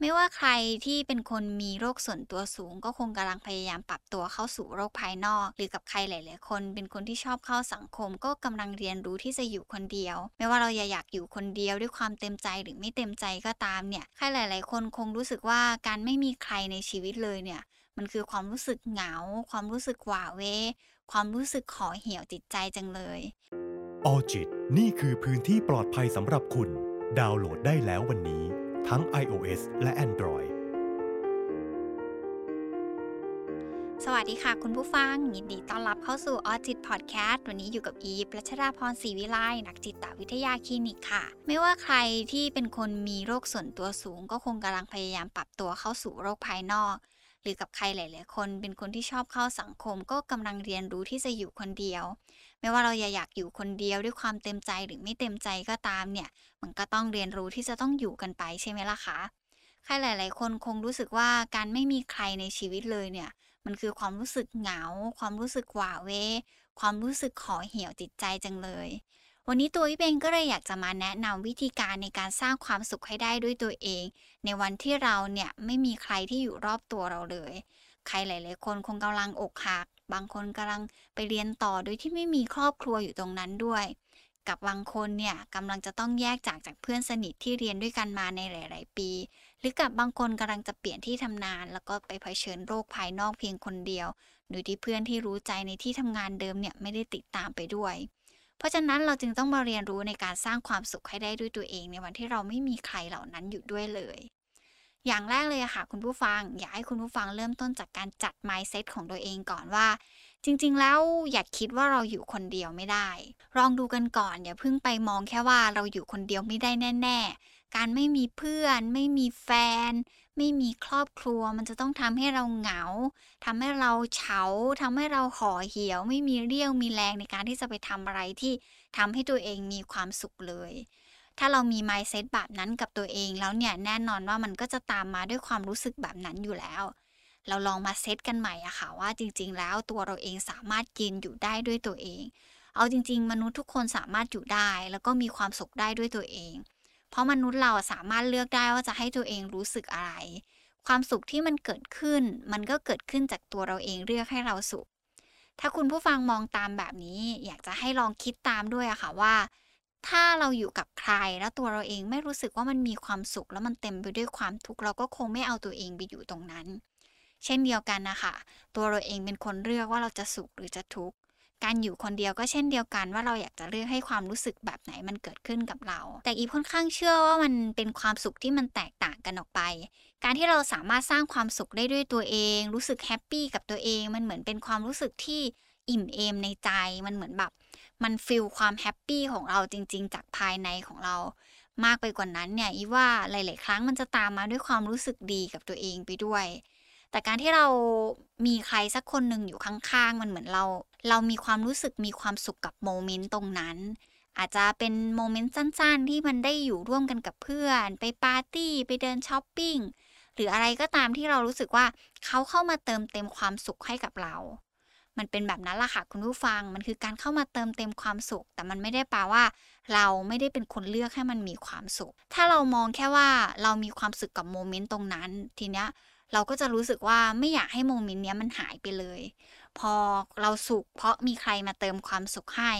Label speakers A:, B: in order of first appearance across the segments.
A: ไม่ว่าใครที่เป็นคนมีโรคส่วนตัวสูง ก็คงกำลังพยายามปรับตัวเข้าสู่โรคภายนอก หรือกับใครหลาย ๆ คน เป็นคนที่ชอบเข้าสังคม ก็กำลังเรียนรู้ที่จะอยู่คนเดียว ไม่ว่าเราอยากอยู่คนเดียวด้วยความเต็มใจหรือไม่เต็มใจก็ตามเนี่ยใครหลาย ๆ คนคงรู้สึกว่าการไม่มีใครในชีวิตเลยเนี่ยมันคือความรู้สึกเหงา ความรู้สึกหวาเว ความรู้สึกขอเหี่ยวจิตใจจังเลย
B: ออจิตนี่คือพื้นที่ปลอดภัยสำหรับคุณ ดาวน์โหลดได้แล้ววันนี้ ทั้ง iOS และ Android
A: สวัสดีค่ะ คุณผู้ฟัง ยินดีต้อนรับเข้าสู่ออจิตพอดแคสต์วันนี้อยู่กับอีประชราพรศรีวิไลนักจิตวิทยาคลินิกค่ะ ไม่ว่าใครที่เป็นคนมีโรคส่วนตัวสูง ก็คงกำลังพยายามปรับตัวเข้าสู่โรคภายนอก รือกับใครหลาย ๆ คนเป็นคนที่ชอบเข้าสังคม ก็กำลังเรียนรู้ที่จะอยู่คนเดียว ไม่ว่าเราอยากอยู่คนเดียวด้วยความเต็มใจหรือไม่เต็มใจก็ตามเนี่ย มันก็ต้องเรียนรู้ที่จะต้องอยู่กันไปใช่ไหมล่ะคะใครหลาย ๆ คนคงรู้สึกว่าการไม่มีใครในชีวิตเลยเนี่ย มันคือความรู้สึกเหงา ความรู้สึกหวาเวความรู้สึกขอเหี่ยวจิตใจจังเลย วันนี้ตัวพี่เบงก็เลยอยากจะมาแนะนำวิธีการในการสร้างความสุขให้ได้ด้วยตัวเอง ในวันที่เราเนี่ยไม่มีใครที่อยู่รอบตัวเราเลย ใครหลาย ๆ คนคงกำลังอกหัก บางคนกำลังไปเรียนต่อโดยที่ไม่มีครอบครัวอยู่ตรงนั้นด้วย กับบางคนเนี่ยกำลังจะต้องแยกจากจากเพื่อนสนิทที่เรียนด้วยกันมาในหลาย ๆ ปี หรือกับบางคนกำลังจะเปลี่ยนที่ทำงาน แล้วก็ไปเผชิญโรคภายนอกเพียงคนเดียว โดยที่เพื่อนที่รู้ใจในที่ทำงานเดิมเนี่ยไม่ได้ติดตามไปด้วย เพราะฉะนั้นเราจึงต้องมาเรียนรู้ในการสร้างความสุขให้ได้ด้วยตัวเอง ในวันที่เราไม่มีใครเหล่านั้นอยู่ด้วยเลย อย่างแรกเลยค่ะคุณผู้ฟัง อยากให้คุณผู้ฟังเริ่มต้นจากการจัด mindset ของตัวเองก่อนว่า จริงๆ แล้วอย่าคิดว่าเราอยู่คนเดียวไม่ได้ ลองดูกันก่อน อย่าเพิ่งไปมองแค่ว่าเราอยู่คนเดียวไม่ได้แน่ ๆ การไม่มีเพื่อน ไม่มีแฟน ไม่มีครอบครัว มันจะต้องทำให้เราเหงาทำให้เราเฉาทำให้เราห่อเหี่ยว ไม่มีเรี่ยวมีแรงในการที่จะไปทำอะไรที่ทำให้ตัวเองมีความสุขเลย ถ้าเรามี mindset แบบนั้นกับตัวเองแล้วเนี่ยแน่นอนว่ามันก็จะตามมาด้วยความรู้สึกแบบนั้นอยู่แล้ว เราลองมาเซตกันใหม่อะค่ะว่าจริง ๆ แล้วตัวเราเองสามารถกินอยู่ได้ด้วยตัวเอง เอาจริง ๆ มนุษย์ทุกคนสามารถอยู่ได้ แล้วก็มีความสุขได้ด้วยตัวเอง เพราะมนุษย์เราสามารถเลือกได้ว่าจะให้ตัวเองรู้สึกอะไร ความสุขที่มันเกิดขึ้น มันก็เกิดขึ้นจากตัวเราเองเลือกให้เราสุข ถ้าคุณผู้ฟังมองตามแบบนี้ อยากจะให้ลองคิดตามด้วยอะค่ะว่า ถ้าเราอยู่กับใครแล้วตัวเราเองไม่รู้สึกว่ามันมีความสุข แล้วมันเต็มไปด้วยความทุกข์เราก็คงไม่เอาตัวเองไปอยู่ตรงนั้น เช่นเดียวกันนะคะตัวเราเองเป็นคนเลือกว่าเราจะสุขหรือจะทุกข์ การอยู่คนเดียวก็เช่นเดียวกันว่าเราอยากจะเลือกให้ความรู้สึกแบบไหนมันเกิดขึ้นกับเรา แต่อีค่อนข้างเชื่อว่ามันเป็นความสุขที่มันแตกต่างกันออกไป การที่เราสามารถสร้างความสุขได้ด้วยตัวเอง รู้สึกแฮปปี้กับตัวเอง มันเหมือนเป็นความรู้สึกที่อิ่มเอมในใจมันเหมือนแบบ มัน fill ความ happy ของเราจริง ๆ จากภายในของเรา มากไปกว่านั้นเนี่ยอีว่าหลาย ๆ ครั้งมันจะตามมาด้วยความรู้สึกดีกับตัวเองไปด้วย แต่การที่เรามีใครสักคนหนึ่งอยู่ข้างๆ มันเหมือนเรา เรามีความรู้สึกมีความสุขกับ moment ตรงนั้น อาจจะเป็น moment สั้นๆ ที่มันได้อยู่ร่วมกันกับเพื่อน ไปปาร์ตี้ไปเดินช้อปปิ้งหรืออะไรก็ตามที่เรารู้สึกว่าเขาเข้ามาเติมเต็มความสุขให้กับเรา มันเป็นแบบนั้นล่ะค่ะคุณผู้ฟัง มันคือการเข้ามาเติมเต็มความสุข แต่มันไม่ได้แปลว่า เราไม่ได้เป็นคนเลือกให้มันมีความสุข ถ้าเรามองแค่ว่าเรามีความสุขกับโมเมนต์ตรงนั้น ทีเนี้ย เราก็จะรู้สึกว่าไม่อยากให้โมเมนต์เนี้ยมันหายไปเลย พอเราสุขเพราะมีใครมาเติมความสุขให้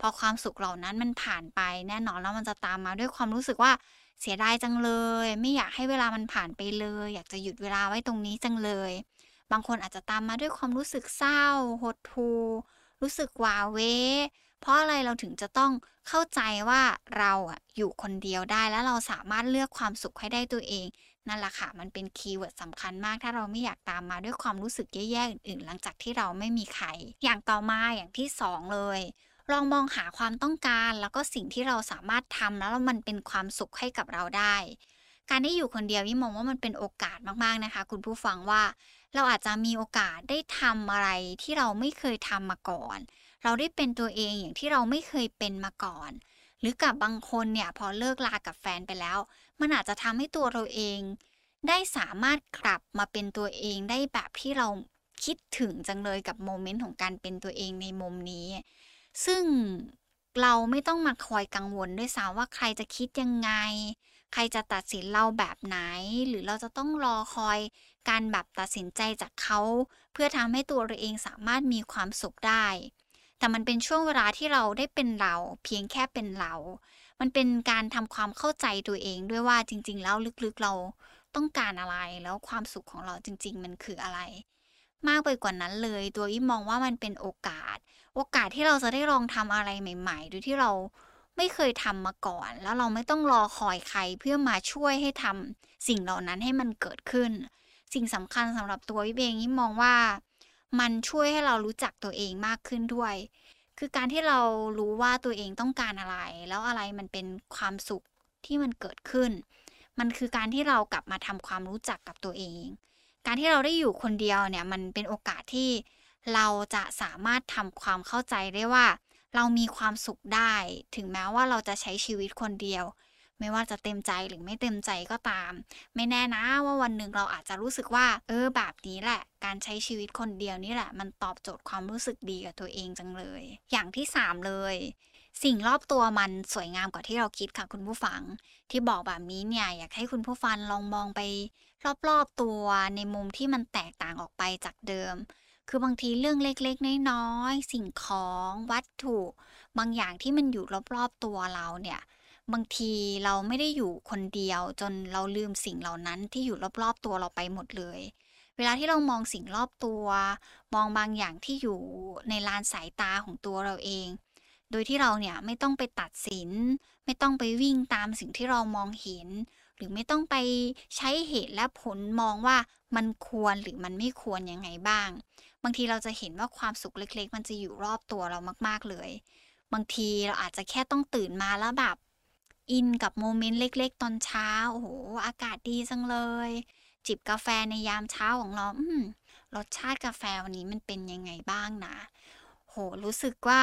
A: พอความสุขเหล่านั้นมันผ่านไป แน่นอนแล้วมันจะตามมาด้วยความรู้สึกว่าเสียดายจังเลย ไม่อยากให้เวลามันผ่านไปเลย อยากจะหยุดเวลาไว้ตรงนี้จังเลย บางคนอาจจะตามมาด้วยความรู้สึกเศร้า หดหู่รู้สึกวาเว เพราะอะไรเราถึงจะต้องเข้าใจว่าเราอะอยู่คนเดียวได้ แล้วเราสามารถเลือกความสุขให้ได้ตัวเอง นั่นแหละค่ะ มันเป็นคีย์เวิร์ดสำคัญมาก ถ้าเราไม่อยากตามมาด้วยความรู้สึกแย่ๆอื่นๆ หลังจากที่เราไม่มีใคร อย่างต่อมาอย่างที่สองเลย ลองมองหาความต้องการแล้วก็สิ่งที่เราสามารถทำแล้วมันเป็นความสุขให้กับเราได้ การได้อยู่คนเดียวนี่มองว่ามันเป็นโอกาสมากๆนะคะ คุณผู้ฟังว่า เราอาจจะมีโอกาสได้ทำอะไรที่เราไม่เคยทำมาก่อน เราได้เป็นตัวเองอย่างที่เราไม่เคยเป็นมาก่อน หรือกับบางคนเนี่ยพอเลิกลากับแฟนไปแล้ว มันอาจจะทำให้ตัวเราเอง ได้สามารถกลับมาเป็นตัวเองได้แบบที่เราคิดถึงจังเลยกับโมเมนต์ของการเป็นตัวเองในมุมนี้ ซึ่งเราไม่ต้องมาคอยกังวลด้วยซ้ำว่าใครจะคิดยังไง ใครจะตัดสินเราแบบไหน หรือเราจะต้องรอคอยการแบบตัดสินใจจากเขา เพื่อทำให้ตัวเราเองสามารถมีความสุขได้ แต่มันเป็นช่วงเวลาที่เราได้เป็นเรา เพียงแค่เป็นเรา มันเป็นการทำความเข้าใจตัวเองด้วยว่าจริง ๆ แล้วลึกๆเราต้องการอะไรแล้วความสุขของเราจริง ๆ มันคืออะไร มากไปกว่านั้นเลย ตัวอีมองว่ามันเป็นโอกาส โอกาสที่เราจะได้ลองทำอะไรใหม่ ๆ โดยที่เราไม่เคยทำมาก่อน แล้วเราไม่ต้องรอคอยใครเพื่อมาช่วยให้ทำสิ่งเหล่านั้นให้มันเกิดขึ้น สิ่งสำคัญสำหรับตัววิเองนี่มองว่ามันช่วยให้เรารู้จักตัวเองมากขึ้นด้วย คือการที่เรารู้ว่าตัวเองต้องการอะไร แล้วอะไรมันเป็นความสุขที่มันเกิดขึ้น มันคือการที่เรากลับมาทำความรู้จักกับตัวเอง การที่เราได้อยู่คนเดียวเนี่ยมันเป็นโอกาสที่เราจะสามารถทำความเข้าใจได้ว่า เรามีความสุขได้ ถึงแม้ว่าเราจะใช้ชีวิตคนเดียว ไม่ว่าจะเต็มใจหรือไม่เต็มใจก็ตาม ไม่แน่นะว่าวันหนึ่งเราอาจจะรู้สึกว่า เออแบบนี้แหละ การใช้ชีวิตคนเดียวนี่แหละ มันตอบโจทย์ความรู้สึกดีกับตัวเองจังเลย อย่างที่ 3 เลยสิ่งรอบตัวมันสวยงามกว่าที่เราคิดค่ะคุณผู้ฟัง ที่บอกแบบนี้เนี่ยอยากให้คุณผู้ฟังลองมองไป รอบๆตัวในมุมที่มันแตกต่างออกไปจากเดิม คือบางทีเรื่องเล็กๆ น้อยๆ สิ่งของวัตถุ บางอย่างที่มันอยู่รอบๆตัวเราเนี่ย บางทีเราไม่ได้อยู่คนเดียวจนเราลืมสิ่งเหล่านั้นที่อยู่รอบๆตัวเราไปหมดเลย เวลาที่เรามองสิ่งรอบตัว มองบางอย่างที่อยู่ในลานสายตาของตัวเราเอง โดยที่เราเนี่ยไม่ต้องไปตัดสิน ไม่ต้องไปวิ่งตามสิ่งที่เรามองเห็น หรือไม่ต้องไปใช้เหตุและผลมองว่ามันควรหรือมันไม่ควรยังไงบ้าง บางทีเราจะเห็นว่าความสุขเล็ก ๆ มันจะอยู่รอบตัวเรามากๆเลย บางทีเราอาจจะแค่ต้องตื่นมาแล้วแบบ อินกับโมเมนต์เล็ก ๆ ตอนเช้า โอ้โห อากาศดีจังเลย จิบกาแฟในยามเช้าของเรา อืม รสชาติกาแฟวันนี้มันเป็นยังไงบ้างนะ โห รู้สึกว่า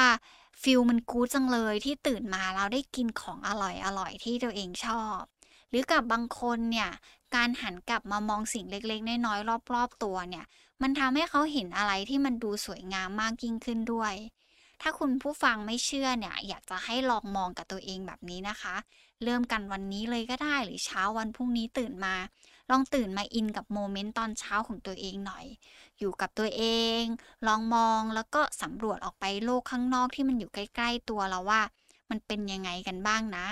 A: ฟิลมันกู๊ดจังเลยที่ตื่นมาเราได้กินของอร่อยอร่อยที่ตัวเองชอบ หรือกับบางคนเนี่ย การหันกลับมามองสิ่งเล็กๆ น้อยๆรอบๆตัวเนี่ย มันทำให้เขาเห็นอะไรที่มันดูสวยงามมากยิ่งขึ้นด้วย ถ้าคุณผู้ฟังไม่เชื่อเนี่ย อยากจะให้ลองมองกับตัวเองแบบนี้นะคะ เริ่มกันวันนี้เลยก็ได้หรือเช้าวันพรุ่งนี้ตื่นมา ลองตื่นมาอินกับโมเมนต์ตอนเช้าของตัวเองหน่อย อยู่กับตัวเอง ลองมองแล้วก็สำรวจออกไปโลกข้างนอกที่มันอยู่ใกล้ ๆ ตัวเราว่า มันเป็นยังไงกันบ้างนะ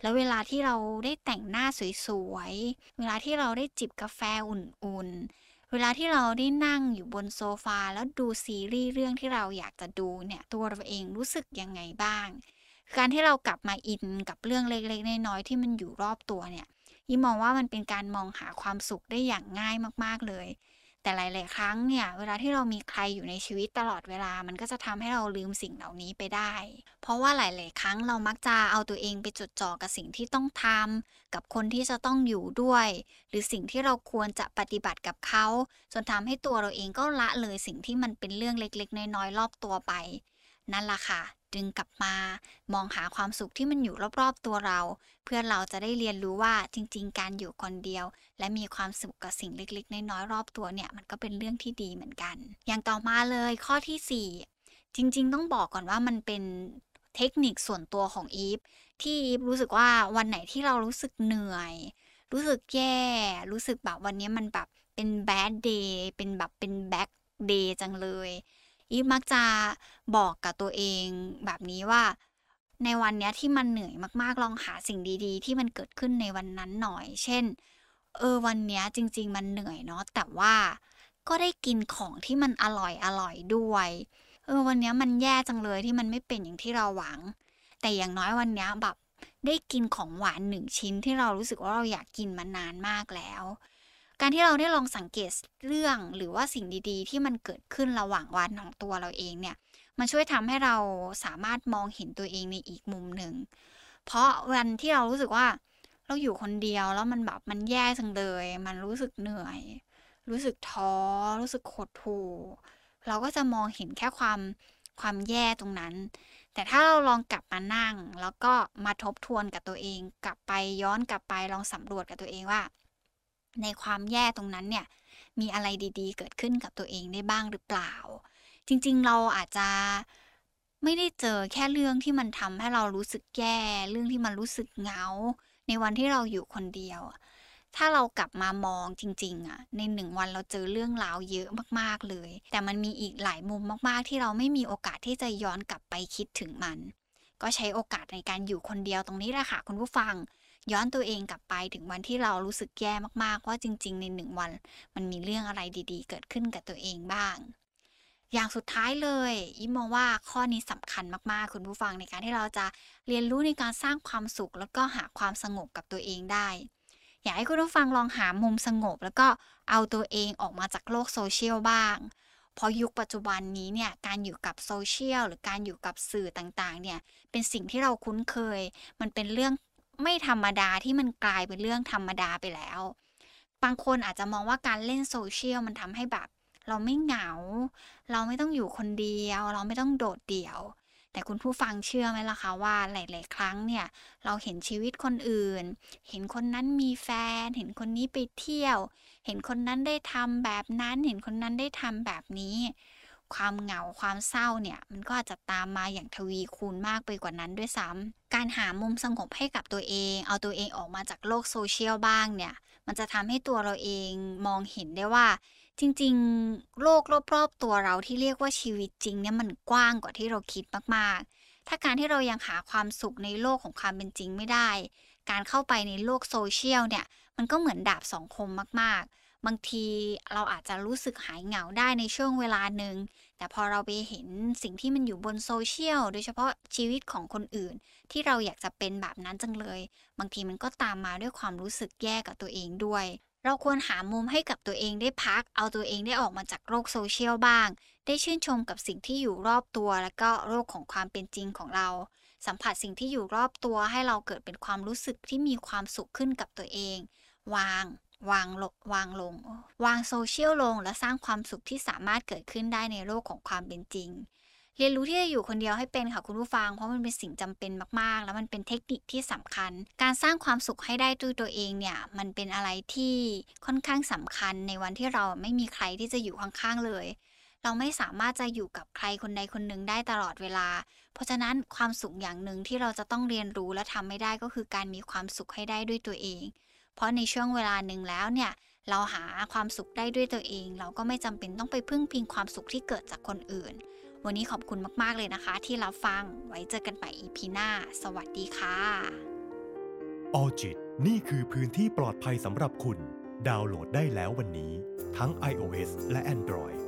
A: แล้วเวลาที่เราได้แต่งหน้าสวยๆ เวลาที่เราได้จิบกาแฟอุ่นๆ เวลาที่เราได้นั่งอยู่บนโซฟาแล้วดูซีรีส์เรื่องที่เราอยากจะดูเนี่ยตัวเราเองรู้สึกยังไงบ้าง การที่เรากลับมาอินกับเรื่องเล็กๆน้อยๆที่มันอยู่รอบตัวเนี่ยยิ่มองว่ามันเป็นการมองหาความสุขได้อย่างง่ายมากๆเลย แต่หลาย ๆ ครั้งเนี่ย เวลาที่เรามีใครอยู่ในชีวิตตลอดเวลา มันก็จะทำให้เราลืมสิ่งเหล่านี้ไปได้ เพราะว่าหลาย ๆ ครั้งเรามักจะเอาตัวเองไปจดจ่อกับสิ่งที่ต้องทำกับคนที่จะต้องอยู่ด้วย หรือสิ่งที่เราควรจะปฏิบัติกับเขา จนทำให้ตัวเราเองก็ละเลยสิ่งที่มันเป็นเรื่องเล็ก ๆ น้อย ๆ รอบตัวไป นั่นล่ะค่ะ ดึงกลับมา มองหาความสุขที่มันอยู่รอบๆตัวเรา เพื่อเราจะได้เรียนรู้ว่าจริง ๆ การอยู่คนเดียว และมีความสุขกับสิ่งเล็ก ๆ น้อยๆรอบตัวเนี่ยมันก็เป็นเรื่องที่ดีเหมือนกัน อย่างต่อมาเลยข้อที่ 4 จริง ๆ ต้องบอกก่อนว่ามันเป็นเทคนิคส่วนตัวของอีฟที่อีฟรู้สึกว่าวันไหนที่เรารู้สึกเหนื่อย รู้สึกแย่ รู้สึกแบบวันนี้มันแบบเป็นแบดเดย์เป็นแบบเป็นแบ็กเดย์จังเลย อีฟมักจะบอกกับตัวเองแบบนี้ว่า ในวันนี้ที่มันเหนื่อยมากๆลองหาสิ่งดีๆ ที่มันเกิดขึ้นในวันนั้นหน่อย เช่น เออวันนี้จริง ๆ มันเหนื่อยเนาะแต่ว่าก็ได้กินของที่มันอร่อยอร่อยด้วยเออวันนี้มันแย่จังเลยที่มันไม่เป็นอย่างที่เราหวัง แต่อย่างน้อยวันนี้แบบได้กินของหวานหนึ่งชิ้นที่เรารู้สึกว่าเราอยากกินมานานมากแล้ว การที่เราได้ลองสังเกตเรื่องหรือว่าสิ่งดีๆ ที่มันเกิดขึ้นระหว่างวันของตัวเราเองเนี่ย มันช่วยทำให้เราสามารถมองเห็นตัวเองในอีกมุมหนึ่ง เพราะวันที่เรารู้สึกว่าเราอยู่คนเดียวแล้วมันแบบมันแย่จังเลย มันรู้สึกเหนื่อย รู้สึกท้อ รู้สึกขดหู่เราก็จะมองเห็นแค่ความความแย่ตรงนั้น แต่ถ้าเราลองกลับมานั่ง แล้วก็มาทบทวนกับตัวเอง กลับไปย้อนกลับไปลองสำรวจกับตัวเองว่า ในความแย่ตรงนั้นเนี่ยมีอะไรดีๆ เกิดขึ้นกับตัวเองได้บ้างหรือเปล่า จริงๆ เราอาจจะไม่ได้เจอแค่เรื่องที่มันทำให้เรารู้สึกแย่ เรื่องที่มันรู้สึกเหงา ในวันที่เราอยู่คนเดียว ถ้าเรากลับมามองจริงๆอะในหนึ่งวันเราเจอเรื่องราวเยอะมากๆเลย แต่มันมีอีกหลายมุมมากๆ ที่เราไม่มีโอกาสที่จะย้อนกลับไปคิดถึงมัน ก็ใช้โอกาสในการอยู่คนเดียวตรงนี้แหละค่ะคุณผู้ฟัง ย้อนตัวเองกลับไปถึงวันที่เรารู้สึกแย่มากๆ ว่าจริง ๆ ในหนึ่งวัน มันมีเรื่องอะไรดีๆ เกิดขึ้นกับตัวเองบ้าง อย่างสุดท้ายเลยอิมมองว่าข้อนี้สำคัญมากๆ คุณผู้ฟังในการที่เราจะเรียนรู้ในการสร้างความสุข แล้วก็หาความสงบกับตัวเองได้ อยากให้คุณผู้ฟังลองหามุมสงบ แล้วก็เอาตัวเองออกมาจากโลกโซเชียลบ้างเพราะยุคปัจจุบันนี้เนี่ยการอยู่กับโซเชียลหรือการอยู่กับสื่อต่างๆเนี่ยเป็นสิ่งที่เราคุ้นเคย มันเป็นเรื่อง ไม่ธรรมดาที่มันกลายเป็นเรื่องธรรมดาไปแล้ว บางคนอาจจะมองว่าการเล่นโซเชียลมันทำให้แบบ เราไม่เหงา เราไม่ต้องอยู่คนเดียว เราไม่ต้องโดดเดี่ยว แต่คุณผู้ฟังเชื่อไหมล่ะคะว่าหลาย ๆ ครั้งเนี่ย เราเห็นชีวิตคนอื่น เห็นคนนั้นมีแฟน เห็นคนนี้ไปเที่ยว เห็นคนนั้นได้ทำแบบนั้น เห็นคนนั้นได้ทำแบบนี้ ความเหงาความเศร้าเนี่ยมันก็อาจจะตามมาอย่างทวีคูณมากไปกว่านั้นด้วยซ้ำการหามุมสงบให้กับตัวเอง เอาตัวเองออกมาจากโลกโซเชียลบ้างเนี่ย มันจะทำให้ตัวเราเองมองเห็นได้ว่า จริงๆ โลกรอบๆตัวเราที่เรียกว่าชีวิตจริงเนี่ยมันกว้างกว่าที่เราคิดมากๆ ถ้าการที่เรายังหาความสุขในโลกของความเป็นจริงไม่ได้ การเข้าไปในโลกโซเชียลเนี่ยมันก็เหมือนดาบสองคมมากๆ บางทีเราอาจจะรู้สึกหายเหงาได้ในช่วงเวลาหนึ่ง แต่พอเราไปเห็นสิ่งที่มันอยู่บนโซเชียล โดยเฉพาะชีวิตของคนอื่น ที่เราอยากจะเป็นแบบนั้นจังเลย บางทีมันก็ตามมาด้วยความรู้สึกแย่กับตัวเองด้วย เราควรหามุมให้กับตัวเองได้พัก เอาตัวเองได้ออกมาจากโลกโซเชียลบ้าง ได้ชื่นชมกับสิ่งที่อยู่รอบตัว แล้วก็โลกของความเป็นจริงของเรา สัมผัสสิ่งที่อยู่รอบตัวให้เราเกิดเป็นความรู้สึกที่มีความสุขขึ้นกับตัวเอง วาง วางลงวางลง วางโซเชียลลง และสร้างความสุขที่สามารถเกิดขึ้นได้ในโลกของความเป็นจริง เรียนรู้ที่จะอยู่คนเดียวให้เป็นค่ะคุณผู้ฟัง เพราะมันเป็นสิ่งจำเป็นมาก ๆ แล้วมันเป็นเทคนิคที่สำคัญ การสร้างความสุขให้ได้ด้วยตัวเองเนี่ย มันเป็นอะไรที่ค่อนข้างสำคัญในวันที่เราไม่มีใครที่จะอยู่ข้างๆเลยเราไม่สามารถจะอยู่กับใครคนใดคนหนึ่งได้ตลอดเวลา เพราะฉะนั้นความสุขอย่างหนึ่งที่เราจะต้องเรียนรู้และทำไม่ได้ก็คือการมีความสุขให้ได้ด้วยตัวเอง เพราะในช่วงเวลาหนึ่งแล้วเนี่ยเราหาความสุขได้ด้วยตัวเอง เราก็ไม่จำเป็นต้องไปพึ่งพิงความสุขที่เกิดจากคนอื่น วันนี้ขอบคุณมาก ๆ เลยนะคะ ที่รับฟังไว้เจอกันใหม่ EP หน้า สวัสดีค่ะ
B: ออจิตนี่คือพื้นที่ปลอดภัยสำหรับคุณ ดาวน์โหลดได้แล้ววันนี้ ทั้ง iOS และ Android